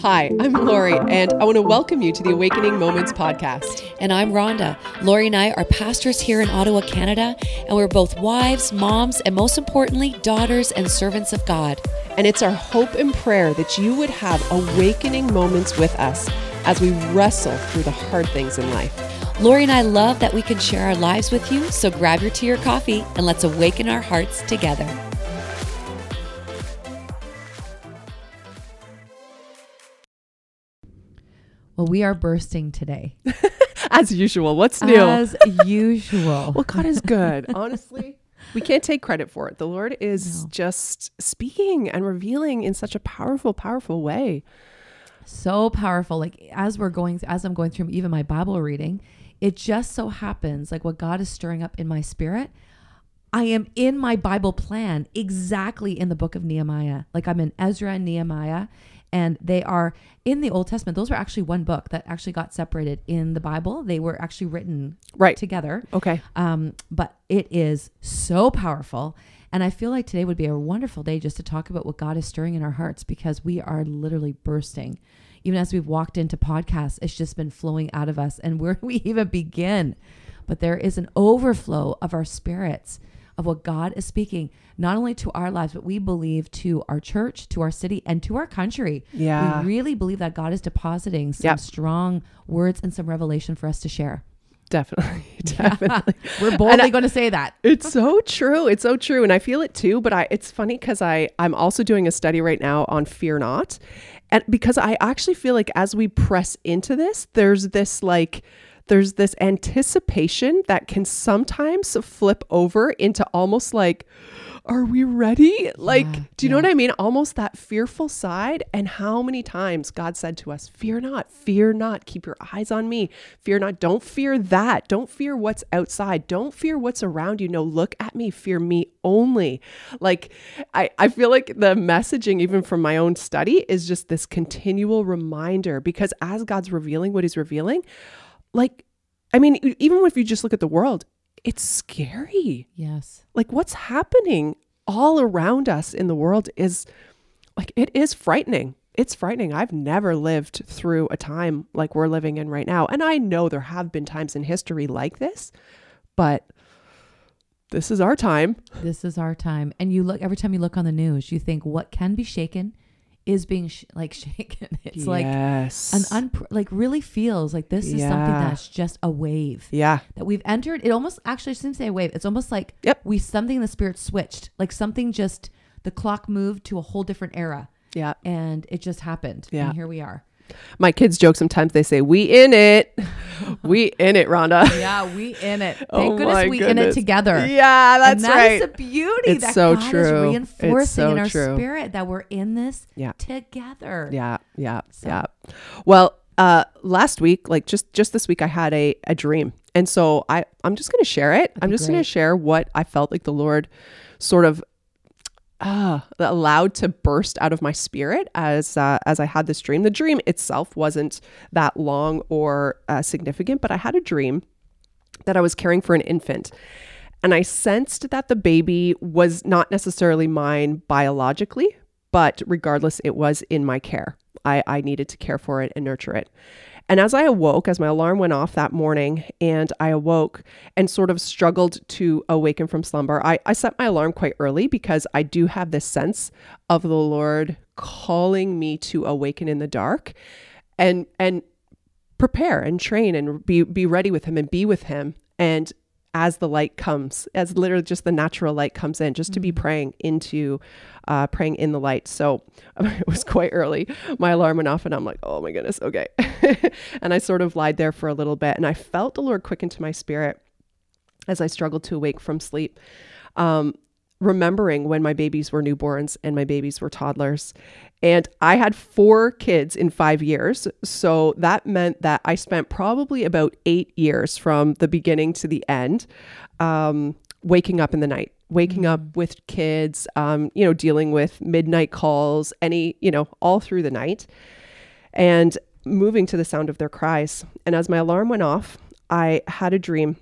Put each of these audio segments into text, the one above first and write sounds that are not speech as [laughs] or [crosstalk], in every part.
Hi, I'm Lori, and I want to welcome you to the Awakening Moments podcast. And I'm Rhonda. Lori and I are pastors here in Ottawa, Canada, and we're both wives, moms, and most importantly, daughters and servants of God. And it's our hope and prayer that you would have awakening moments with us as we wrestle through the hard things in life. Lori and I love that we can share our lives with you, so grab your tea or coffee and let's awaken our hearts together. Well, we are bursting today. [laughs] As usual. What's new? As [laughs] usual. well, God is good. [laughs] Honestly, we can't take credit for it. The Lord is No. just speaking and revealing in such a powerful, powerful way. so powerful. Like as we're going, as I'm going through even my Bible reading, it just so happens like what God is stirring up in my spirit. I am in my Bible plan exactly in the book of Nehemiah. Like I'm in Ezra and Nehemiah, and they are in the Old Testament. Those were actually one book that actually got separated in the Bible. They were actually written Right. together. Okay. Um, but it is so powerful. And I feel like today would be a wonderful day just to talk about what God is stirring in our hearts because we are literally bursting. Even as we've walked into podcasts, it's just been flowing out of us. And [laughs] where do we even begin? But there is an overflow of our spirits of what God is speaking, not only to our lives, but we believe to our church, to our city, and to our country. Yeah. We really believe that God is depositing some Yep. strong words and some revelation for us to share. Definitely. [laughs] [laughs] Definitely. We're boldly going to say that. It's so true. It's so true, and I feel it too. But I, it's funny because I, I'm also doing a study right now on fear not, and because I actually feel like as we press into this, there's this like, there's this anticipation that can sometimes flip over into almost like, are we ready? Like, Yeah, do you know what I mean? Almost that fearful side. And how many times God said to us, Fear not, fear not, keep your eyes on me. Fear not. Don't fear that. Don't fear what's outside. Don't fear what's around you. No, look at me. Fear me only. Like, I, I feel like the messaging, even from my own study, is just this continual reminder because as God's revealing what He's revealing, like, I mean, even if you just look at the world, it's scary. Yes. like what's happening all around us in the world is like it is frightening. It's frightening. I've never lived through a time like we're living in right now. And i know there have been times in history like this but this is our time. This is our time. And you look every time you look on the news, you think what can be shaken is being sh- like [laughs] shaken. It's like yes an un like really feels like this is something that's just a wave yeah that we've entered. It almost actually shouldn't say a wave. It's almost like Yep. we something in the spirit switched. Like something just the clock moved to a whole different era yeah and it just happened. Yeah. And here we are. My kids joke sometimes they say we in it we in it rhonda [laughs] Yeah, we in it. [laughs] Thank Oh goodness we in it together. yeah that's and that right is the beauty It's that so God true. is It's reinforcing so in our true. spirit that we're in this Yeah. together. Yeah, yeah, So- yeah. Well, uh, last week, like just just this week, I had a a dream, and so I I'm just going to share it. I'm be just going to share what I felt like the Lord sort of uh, allowed to burst out of my spirit as uh, as I had this dream. The dream itself wasn't that long or uh, significant, but I had a dream that I was caring for an infant. And I sensed that the baby was not necessarily mine biologically, but regardless, it was in my care. I, I needed to care for it and nurture it. And as I awoke, as my alarm went off that morning, and I awoke and sort of struggled to awaken from slumber, I, I set my alarm quite early because I do have this sense of the Lord calling me to awaken in the dark and and prepare and train and be be ready with him and be with him. And as the light comes as literally just the natural light comes in just to be praying into uh praying in the light. So [laughs] it was quite early. My alarm went off and i'm like oh my goodness okay. [laughs] And i sort of lied there for a little bit and i felt the lord quicken to my spirit as i struggled to awake from sleep. Um remembering when my babies were newborns and my babies were toddlers. And I had four kids in five years. So that meant that I spent probably about eight years from the beginning to the end um, waking up in the night, waking up with kids, um, you know, dealing with midnight calls, any, you know, all through the night. And moving to the sound of their cries. And as my alarm went off, I had a dream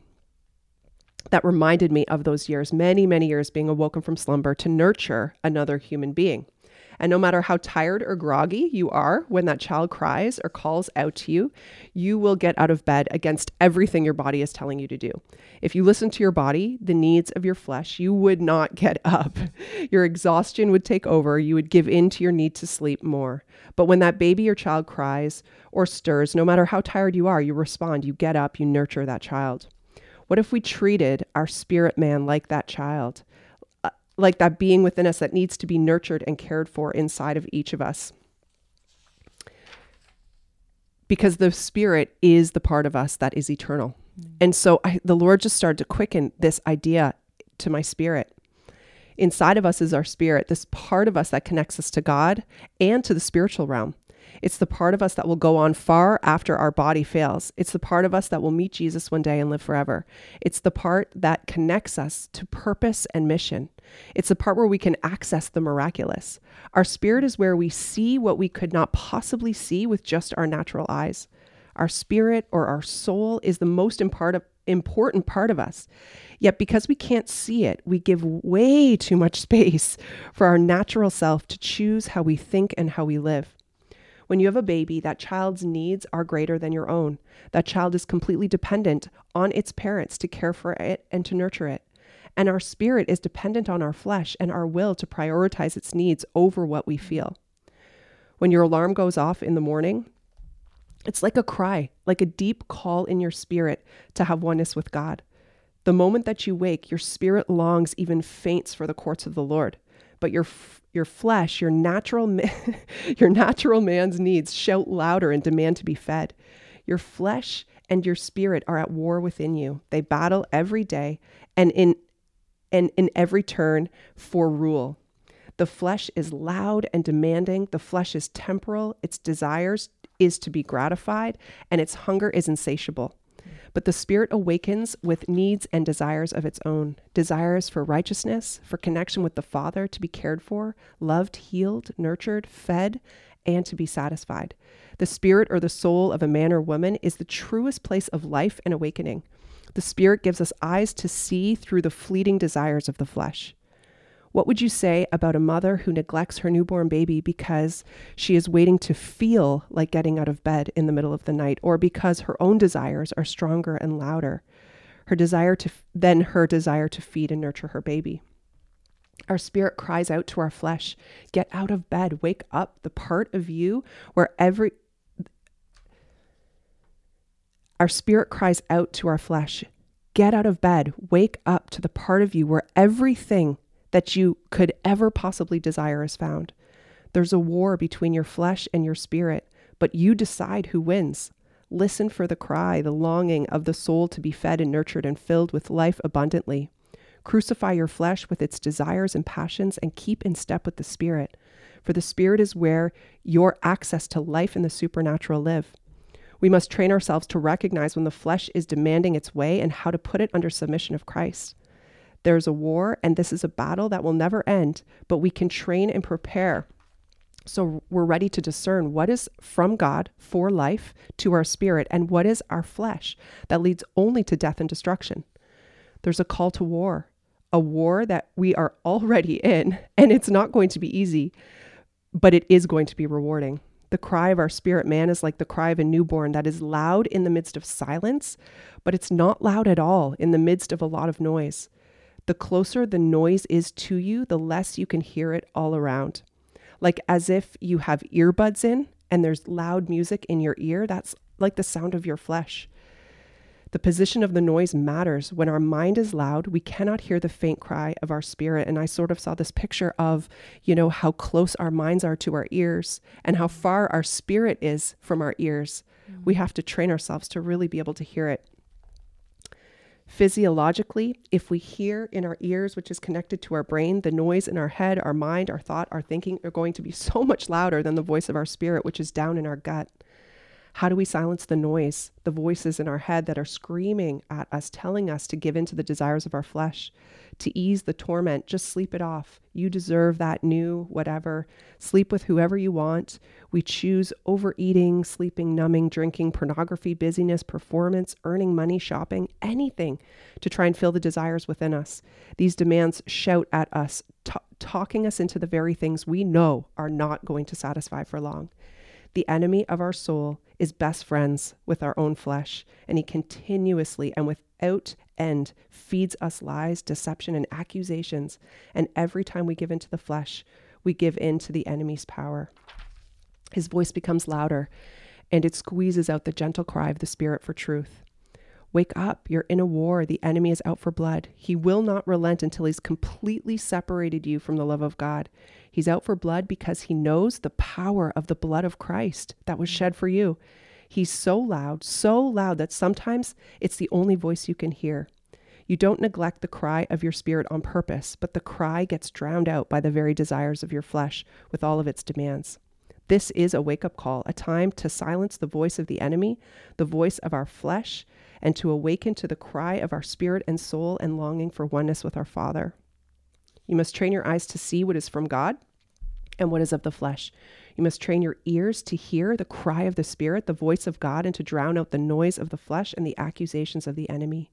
that reminded me of those years, many, many years being awoken from slumber to nurture another human being. And no matter how tired or groggy you are when that child cries or calls out to you, you will get out of bed against everything your body is telling you to do. If you listen to your body, the needs of your flesh, you would not [laughs] get up. Your exhaustion would take over. You would give in to your need to sleep more. But when that baby or child cries or stirs, no matter how tired you are, you respond, you get up, you nurture that child. What if we treated our spirit man like that child? like that being within us that needs to be nurtured and cared for inside of each of us. Because the spirit is the part of us that is eternal. Mm. And so I, the Lord just started to quicken this idea to my spirit. Inside of us is our spirit, this part of us that connects us to God and to the spiritual realm. It's the part of us that will go on far after our body fails. It's the part of us that will meet Jesus one day and live forever. It's the part that connects us to purpose and mission. It's the part where we can access the miraculous. Our spirit is where we see what we could not possibly see with just our natural eyes. Our spirit or our soul is the most important part of us. Yet, because we can't see it, we give way too much [laughs] space for our natural self to choose how we think and how we live. When you have a baby, that child's needs are greater than your own. That child is completely dependent on its parents to care for it and to nurture it. And our spirit is dependent on our flesh and our will to prioritize its needs over what we feel. When your alarm goes off in the morning, it's like a cry, like a deep call in your spirit to have oneness with God. The moment that you wake, your spirit longs, even faints for the courts of the Lord. But your your flesh, your natural, ma- [laughs] your natural man's needs shout louder and demand to be fed. Your flesh and your spirit are at war within you. They battle every day and in and in every turn for rule. The flesh is loud and demanding. The flesh is temporal. Its desires is to be gratified, and its hunger is insatiable. But the Spirit awakens with needs and desires of its own desires for righteousness, for connection with the Father, to be cared for, loved, healed, nurtured, fed, and to be satisfied. The spirit or the soul of a man or woman is the truest place of life and awakening. The Spirit gives us eyes to see through the fleeting desires of the flesh. What would you say about a mother who neglects her newborn baby because she is waiting to feel like getting out of bed in the middle of the night or because her own desires are stronger and louder? Her desire to than her desire to feed and nurture her baby. Our spirit cries out to our flesh, get out of bed, wake up, the part of you where every our spirit cries out to our flesh, get out of bed, wake up to the part of you where everything that you could ever possibly desire is found. There's a war between your flesh and your spirit, but you decide who wins. Listen for the cry, the longing of the soul to be fed and nurtured and filled with life abundantly. Crucify your flesh with its desires and passions and keep in step with the Spirit. For the Spirit is where your access to life and the supernatural live. We must train ourselves to recognize when the flesh is demanding its way and how to put it under submission of Christ. There's a war, and this is a battle that will never end, but we can train and prepare. So we're ready to discern what is from God for life to our spirit and what is our flesh that leads only to death and destruction. There's a call to war, a war that we are already [laughs] in, and it's not going to be easy, but it is going to be rewarding. The cry of our spirit man is like the cry of a newborn that is loud in the midst of silence, but it's not loud at all in the midst of a lot of noise. The closer the noise is to you, the less you can hear it all around. Like as if you have earbuds in and there's loud music in your ear, that's like the sound of your flesh. The position of the noise matters. When our mind is loud, we cannot hear the faint cry of our spirit. And I sort of saw this picture of, you know, how close our minds are to our ears and how far our spirit is from our ears. Mm-hmm. We have to train ourselves to really be able to hear it. Physiologically, if we hear in our ears, which is connected to our brain, the noise in our head, our mind, our thought, our thinking are going to be so much louder than the voice of our spirit, which is down in our gut. How do we silence the noise, the voices in our head that are screaming at us, telling us to give in to the desires of our flesh? To ease the torment, just sleep it off. You deserve that new whatever. Sleep with whoever you want. We choose overeating, sleeping, numbing, drinking, pornography, busyness, performance, earning money, shopping, anything to try and fill the desires within us. These demands shout at us, t- talking us into the very things we know are not going to satisfy for long. The enemy of our soul is best friends with our own flesh, and he continuously and without end feeds us lies, deception, and accusations. And every time we give into the flesh, we give in to the enemy's power. His voice becomes louder, and it squeezes out the gentle cry of the Spirit for truth. Wake up, you're in a war. The enemy is out for blood. He will not relent until he's completely separated you from the love of God. He's out for blood because he knows the power of the blood of Christ that was shed for you. He's so loud, so loud that sometimes it's the only voice you can hear. You don't neglect the cry of your spirit on purpose, but the cry gets drowned out by the very desires of your flesh with all of its demands. This is a wake up call, a time to silence the voice of the enemy, the voice of our flesh, and to awaken to the cry of our spirit and soul and longing for oneness with our Father. You must train your eyes to see what is from God and what is of the flesh. You must train your ears to hear the cry of the Spirit, the voice of God, and to drown out the noise of the flesh and the accusations of the enemy.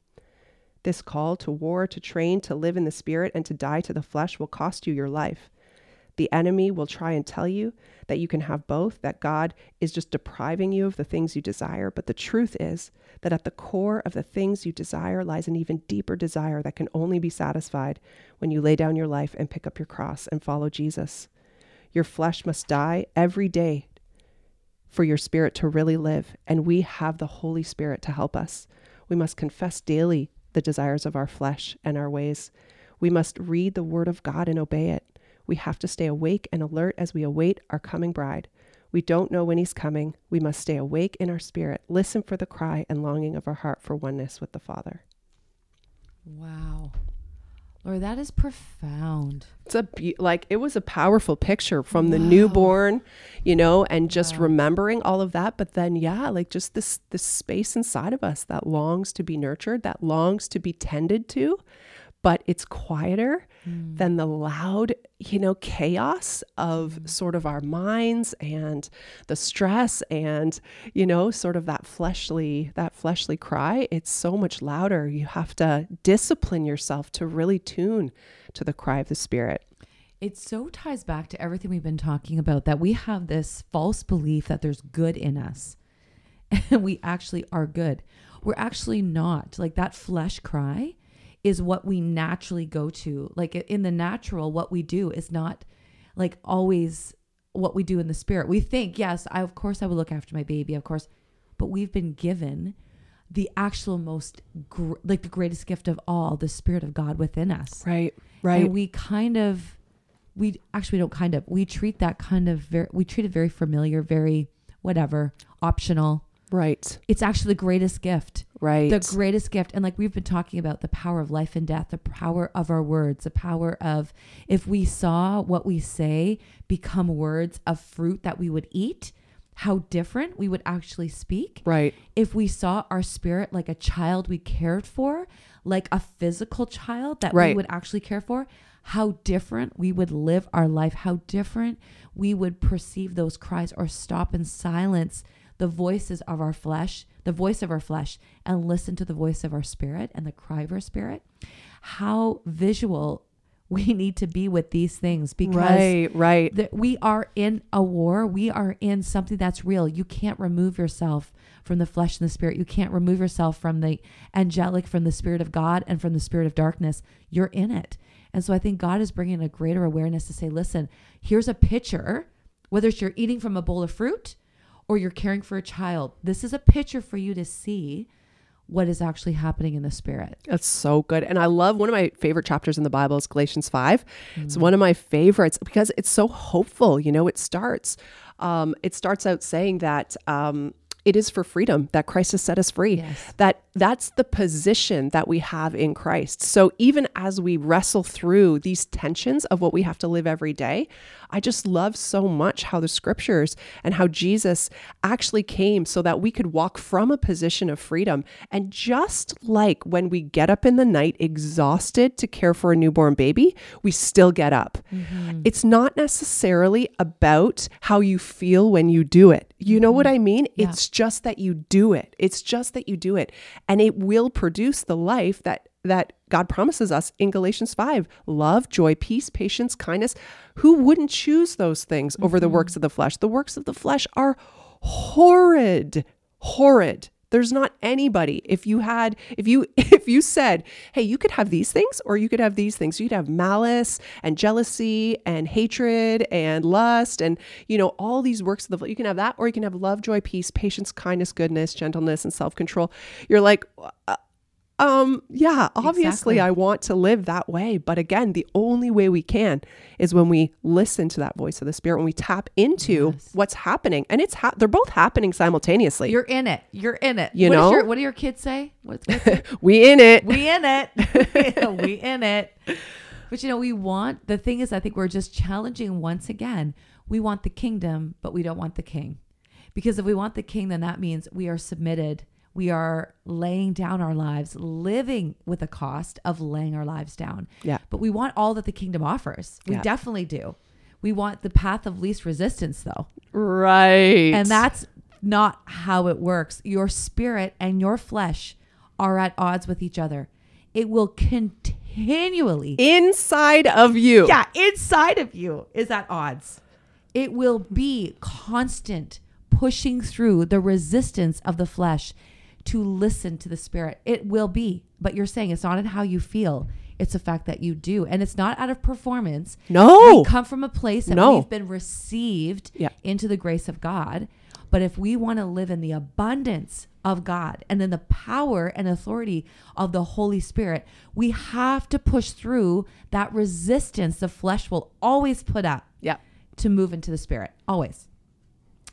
This call to war, to train, to live in the Spirit, and to die to the flesh will cost you your life. The enemy will try and tell you that you can have both, that God is just depriving you of the things you desire. But the truth is that at the core of the things you desire lies an even deeper desire that can only be satisfied when you lay down your life and pick up your cross and follow Jesus. Your flesh must die every day for your spirit to really live, and we have the Holy Spirit to help us. We must confess daily the desires of our flesh and our ways. We must read the Word of God and obey it. We have to stay awake and alert as we await our coming bride. We don't know when he's coming. We must stay awake in our spirit, listen for the cry and longing of our heart for oneness with the Father. Wow. Lord, that is profound. It's a be- like it was a powerful picture from the newborn, you know, and just Wow. remembering all of that. But then, yeah, like just this this space inside of us that longs to be nurtured, that longs to be tended to, but it's quieter mm. than the loud, you know, chaos of mm. sort of our minds and the stress and, you know, sort of that fleshly, that fleshly cry. It's so much louder. You have to discipline yourself to really tune to the cry of the spirit. It so ties back to everything we've been talking about that we have this false belief that there's good in us. [laughs] And we actually are good. We're actually not. Like that flesh cry is what we naturally go to. Like in the natural, what we do is not like always what we do in the spirit. We think, yes, I of course I would look after my baby, of course, but we've been given the actual most gr- like the greatest gift of all, the spirit of God within us. Right right. And we kind of, we actually don't kind of, we treat that kind of very, we treat it very familiar, very whatever, optional. Right. It's actually the greatest gift. Right. The greatest gift. And like we've been talking about the power of life and death, the power of our words, the power of if we saw what we say become words of fruit that we would eat, how different we would actually speak right. if we saw our spirit like a child we cared for, like a physical child that we would actually care for, how different we would live our life, how different we would perceive those cries or stop and silence the voices of our flesh, the voice of our flesh, and listen to the voice of our spirit and the cry of our spirit. How visual we [laughs] need to be with these things because Right. Right. that we are in a war. We are in something that's real. You can't remove yourself from the flesh and the spirit. You can't remove yourself from the angelic, from the spirit of God, and from the spirit of darkness. You're in it. And so I think God is bringing a greater awareness to say, listen, here's a picture, whether it's you're eating from a bowl of fruit or you're caring for a child. This is a picture for you to see what is actually happening in the spirit. That's so good. And I love one of my favorite chapters in the Bible is Galatians 5. It's one of my favorites because it's so hopeful. You know, it starts, um, it starts out saying that, um, it is for freedom that Christ has set us free. Yes. That that's the position that we have in Christ. So even as we wrestle through these tensions of what we have to live every day, I just love so much how the scriptures and how Jesus actually came so that we could walk from a position of freedom. And just like when we get up in the night exhausted to care for a newborn baby, we still get up. Mm-hmm. It's not necessarily about how you feel when you do it. You know what mm-hmm. I mean? It's just that you do it. It's just that you do it. And it will produce the life that that God promises us in Galatians 5. Love, joy, peace, patience, kindness. Who wouldn't choose those things over the mm-hmm. works of the flesh? The works of the flesh are horrid. Horrid. There's not anybody. If you had, if you, [laughs] if you said, hey, you could have these things or you could have these things, you'd have malice and jealousy and hatred and lust and, you know, all these works of the, you can have that or you can have love, joy, peace, patience, kindness, goodness, gentleness, and self control. You're like, uh, um, yeah, obviously Exactly. I want to live that way. But again, the only way we can is when we listen to that voice of the spirit, when we tap into Yes. what's happening. And it's, ha- they're both happening simultaneously. You're in it. You're in it. You What know? your- what do your kids say? [laughs] We in it. we in it. [laughs] [laughs] we in it. But you know, we want the thing is, I think we're just challenging once again. We want the kingdom, but we don't want the king. Because if we want the king, then that means we are submitted. We are laying down our lives, living with a cost of laying our lives down. Yeah. But we want all that the kingdom offers. We Yeah. definitely do. We want the path of least resistance, though. Right. And that's not how it works. Your spirit and your flesh are at odds with each other. It will continually, inside of you. yeah, inside of you is at odds. It will be constant pushing through the resistance of the flesh to listen to the spirit. It will be, but you're saying it's not in how you feel. It's the fact that you do. And it's not out of performance. No. We come from a place that No. we've been received Yeah. into the grace of God. But if we want to live in the abundance of God and in the power and authority of the Holy Spirit, we have to push through that resistance the flesh will always put up Yeah. to move into the Spirit. Always.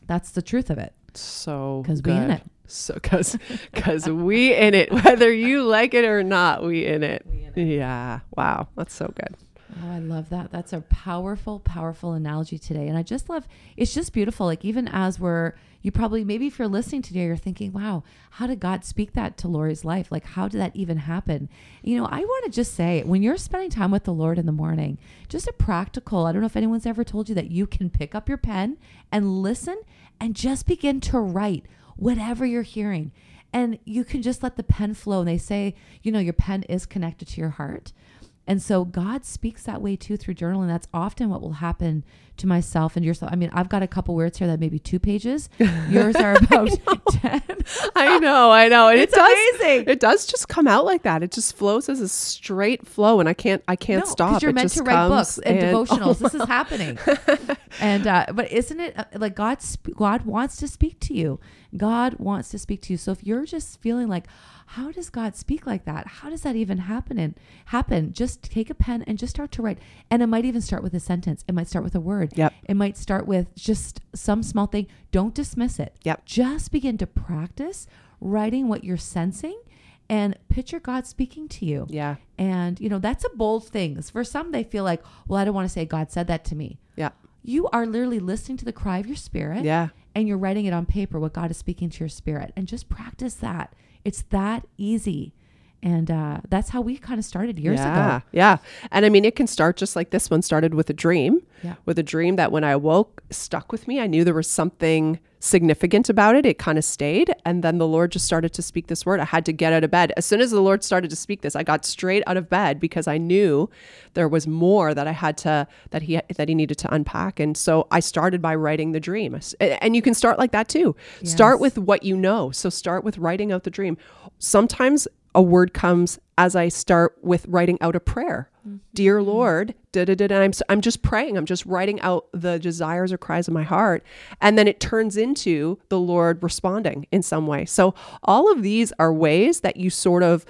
That's the truth of it. So 'Cause we in it. So cause cause we in it, whether you like it or not, we in it. Yeah. Wow. That's so good. Oh, I love that. That's a powerful, powerful analogy today. And I just love it's just beautiful. Like even as we're you probably maybe if you're listening today, you're thinking, wow, how did God speak that to Lori's life? Like how did that even happen? You know, I want to just say when you're spending time with the Lord in the morning, just a practical, I don't know if anyone's ever told you that you can pick up your pen and listen and just begin to write whatever you're hearing. And you can just let the pen flow. And they say, you know, your pen is connected to your heart. And so God speaks that way too through journaling. That's often what will happen to myself and yourself. I mean, I've got a couple words here that maybe two pages. Yours are [laughs] about 10. [laughs] I know, I know. And It's it does amazing. it does just come out like that. It just flows as a straight flow and I can't I can't No, stop. you're It meant just to write books and, and- [laughs] devotionals. this is happening. and uh, but isn't it uh, like God? Sp- God wants to speak to you. God wants to speak to you. So if you're just feeling like, how does God speak like that? How does that even happen? And happen? Just take a pen and just start to write. And it might even start with a sentence. It might start with a word. Yep. It might start with just some small thing. Don't dismiss it. Yep. Just begin to practice writing what you're sensing and picture God speaking to you. Yeah. And, you know, that's a bold thing. For some, they feel like, well, I don't want to say God said that to me. Yeah. You are literally listening to the cry of your spirit Yeah. and you're writing it on paper, what God is speaking to your spirit. And just practice that. It's that easy. And uh, that's how we kind of started years yeah, ago. Yeah. And I mean, it can start just like this one started with a dream, Yeah. with a dream that when I awoke stuck with me. I knew there was something significant about it. It kind of stayed. And then the Lord just started to speak this word. I had to get out of bed. As soon as the Lord started to speak this, I got straight out of bed because I knew there was more that I had to, that he, that he needed to unpack. And so I started by writing the dream. And you can start like that too. Start with what you know. So start with writing out the dream. Sometimes a word comes as I start with writing out a prayer. Mm-hmm. Dear Lord, da da da. da. I'm I'm just praying. I'm just writing out the desires or cries of my heart, and then it turns into the Lord responding in some way. So all of these are ways that you sort of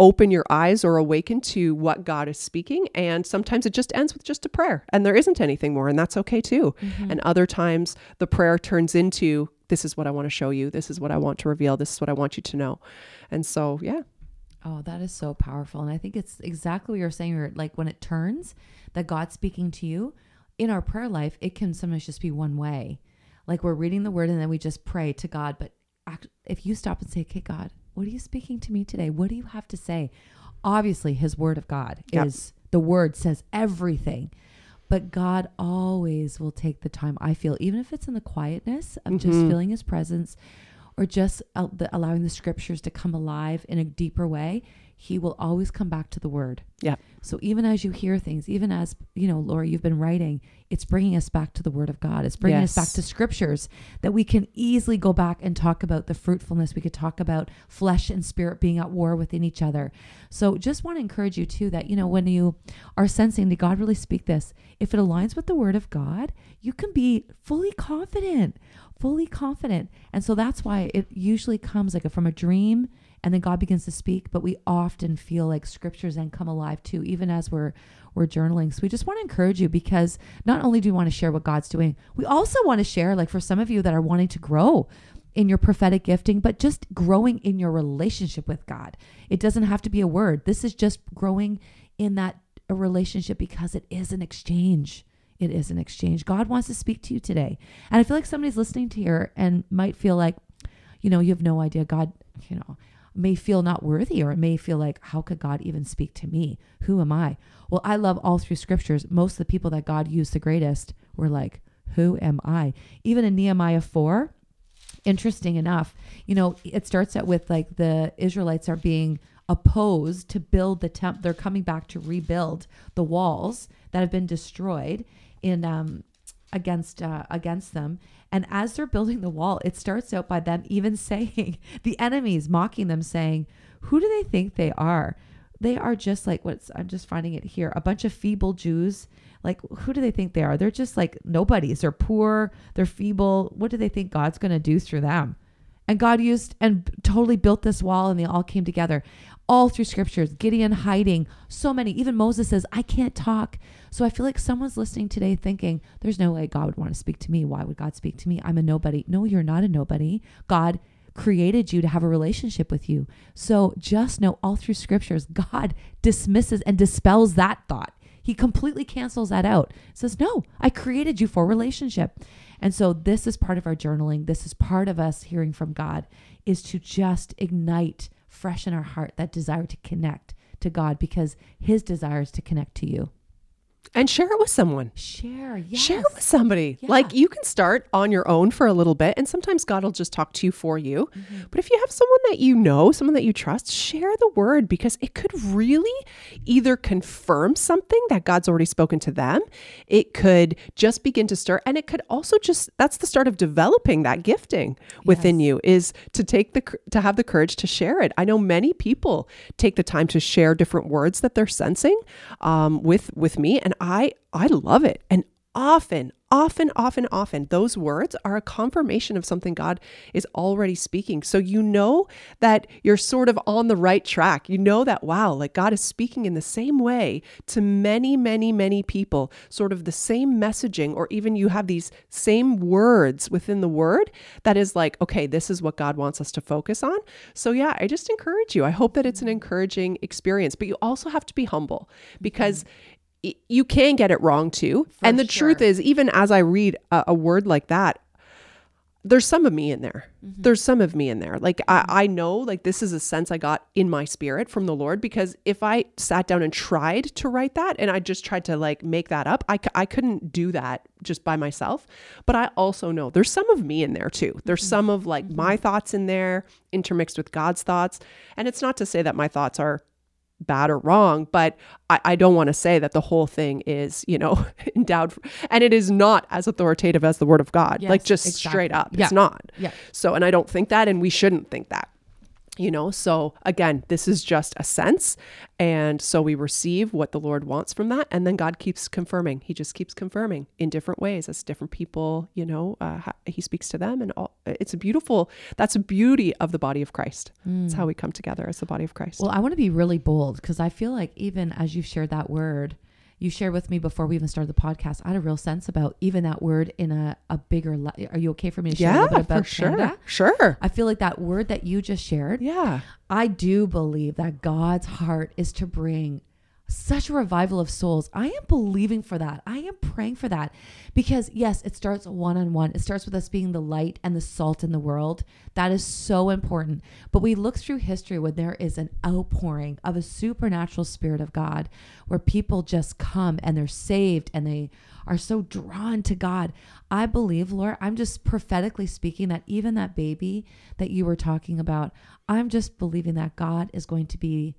open your eyes or awaken to what God is speaking. And sometimes it just ends with just a prayer, and there isn't anything more, and that's okay too. Mm-hmm. And other times the prayer turns into this is what I want to show you. This is what I want to reveal. This is what I want you to know. And so, yeah. Oh, that is so powerful. And I think it's exactly what you're saying. Where, like when it turns that God's speaking to you in our prayer life, it can sometimes just be one way. Like we're reading the word and then we just pray to God. But if you stop and say, okay, God, what are you speaking to me today? What do you have to say? Obviously, his word of God Yep. is the word says everything. But God always will take the time, I feel, even if it's in the quietness of just Mhm. feeling his presence or just allowing the scriptures to come alive in a deeper way, he will always come back to the word. Yeah. So even as you hear things, even as, you know, Lori, you've been writing, it's bringing us back to the word of God. It's bringing us back to scriptures that we can easily go back and talk about the fruitfulness. We could talk about flesh and spirit being at war within each other. So just want to encourage you too that, you know, when you are sensing, did God really speak this? If it aligns with the word of God, you can be fully confident, fully confident. And so that's why it usually comes like from a dream and then God begins to speak, but we often feel like scriptures then come alive too, even as we're we're journaling. So we just want to encourage you because not only do we want to share what God's doing, we also want to share, like for some of you that are wanting to grow in your prophetic gifting, but just growing in your relationship with God. It doesn't have to be a word. This is just growing in that a relationship because it is an exchange. It is an exchange. God wants to speak to you today. And I feel like somebody's listening to here and might feel like, you know, you have no idea. God, you know, may feel not worthy or it may feel like, how could God even speak to me? Who am I? Well, I love all through scriptures. Most of the people that God used the greatest were like, who am I? Even in Nehemiah 4, interesting enough, you know, it starts out with like the Israelites are being opposed to build the temp. They're coming back to rebuild the walls that have been destroyed in um, against uh, against them. And as they're building the wall, it starts out by them even [laughs] saying the enemies mocking them, saying, "Who do they think they are? They are just like what's I'm just finding it here, a bunch of feeble Jews." Like, who do they think they are? They're just like nobodies. They're poor. They're feeble. What do they think God's going to do through them? And God used and totally built this wall, and they all came together. All through scriptures, Gideon hiding, so many. Even Moses says, I can't talk. So I feel like someone's listening today thinking, there's no way God would want to speak to me. Why would God speak to me? I'm a nobody. No, you're not a nobody. God created you to have a relationship with you. So just know all through scriptures, God dismisses and dispels that thought. He completely cancels that out. Says, No, I created you for relationship. And so this is part of our journaling. This is part of us hearing from God is to just ignite fresh in our heart that desire to connect to God because his desire is to connect to you. And share it with someone. Share, yes. Share it with somebody. Yeah. Like you can start on your own for a little bit, and sometimes God will just talk to you for you. Mm-hmm. But if you have someone that you know, someone that you trust, share the word because it could really either confirm something that God's already spoken to them, it could just begin to stir, and it could also just that's the start of developing that gifting within Yes. you is to take the to have the courage to share it. I know many people take the time to share different words that they're sensing um, with with me, and I I love it. And often, often, often, often, those words are a confirmation of something God is already speaking. So you know that you're sort of on the right track. You know that wow, like God is speaking in the same way to many, many, many people, sort of the same messaging, or even you have these same words within the word that is like, okay, this is what God wants us to focus on. So yeah, I just encourage you. I hope that it's an encouraging experience, but you also have to be humble because you can get it wrong too. and the truth is, even as I read a, a word like that, there's some of me in there. Mm-hmm. There's some of me in there. Like I, I know, like this is a sense I got in my spirit from the Lord because if I sat down and tried to write that and I just tried to like make that up, I, c- I couldn't do that just by myself. But I also know there's some of me in there too. There's mm-hmm. some of like mm-hmm. my thoughts in there intermixed with God's thoughts. And it's not to say that my thoughts are bad or wrong, but I, I don't want to say that the whole thing is, you know, [laughs] endowed, and it is not as authoritative as the Word of God. Yes, like just exactly. straight up, Yeah. it's not. Yeah. So, and I don't think that, and we shouldn't think that. You know, so again, this is just a sense. And so we receive what the Lord wants from that. And then God keeps confirming. He just keeps confirming in different ways as different people, you know, uh, He speaks to them. And all, it's a beautiful, that's a beauty of the body of Christ. It's how we come together as the body of Christ. Well, I want to be really bold because I feel like even as you've shared that word, you shared with me before we even started the podcast. I had a real sense about even that word in a, a bigger. Le- Are you okay for me to share a little bit about for sure. Canada? Sure. I feel like that word that you just shared. Yeah. I do believe that God's heart is to bring such a revival of souls. I am believing for that. I am praying for that because, yes, it starts one on one. It starts with us being the light and the salt in the world. That is so important. But we look through history when there is an outpouring of a supernatural spirit of God where people just come and they're saved and they are so drawn to God. I believe, Lord, I'm just prophetically speaking that even that baby that you were talking about, I'm just believing that God is going to be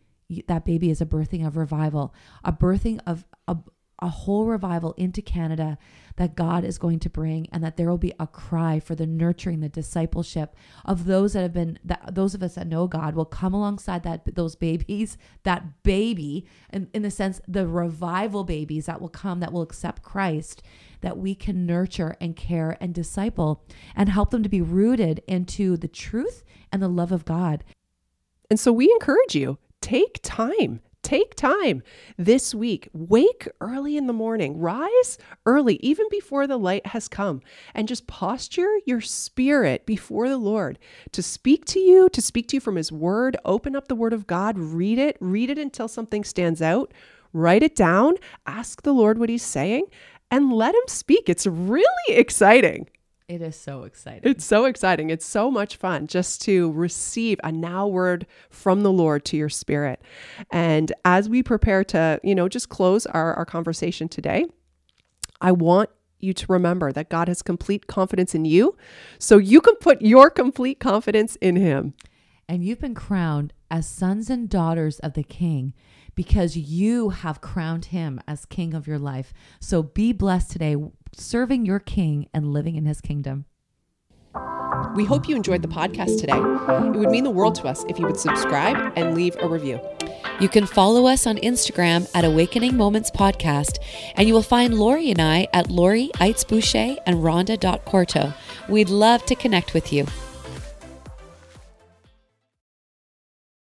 that baby is a birthing of revival, a birthing of a, a whole revival into Canada that God is going to bring, and that there will be a cry for the nurturing, the discipleship of those that have been that those of us that know God will come alongside that those babies, that baby, and in the sense the revival babies that will come that will accept Christ, that we can nurture and care and disciple and help them to be rooted into the truth and the love of God. And so we encourage you take time. Take time this week. Wake early in the morning. Rise early, even before the light has come, and just posture your spirit before the Lord to speak to you, to speak to you from His Word. Open up the Word of God, read it, read it until something stands out, write it down, ask the Lord what He's saying, and let Him speak. It's really exciting. It is so exciting. It's so exciting. It's so much fun just to receive a now word from the Lord to your spirit. And as we prepare to, you know, just close our, our conversation today, I want you to remember that God has complete confidence in you. So you can put your complete confidence in Him. and you've been crowned as sons and daughters of the King because you have crowned him as King of your life. So be blessed today, serving your King and living in his kingdom. We hope you enjoyed the podcast today. It would mean the world to us if you would subscribe and leave a review. You can follow us on Instagram at Awakening Moments Podcast, and you will find Lori and I at Lori Eitz Boucher and Rhonda.Corto. We'd love to connect with you.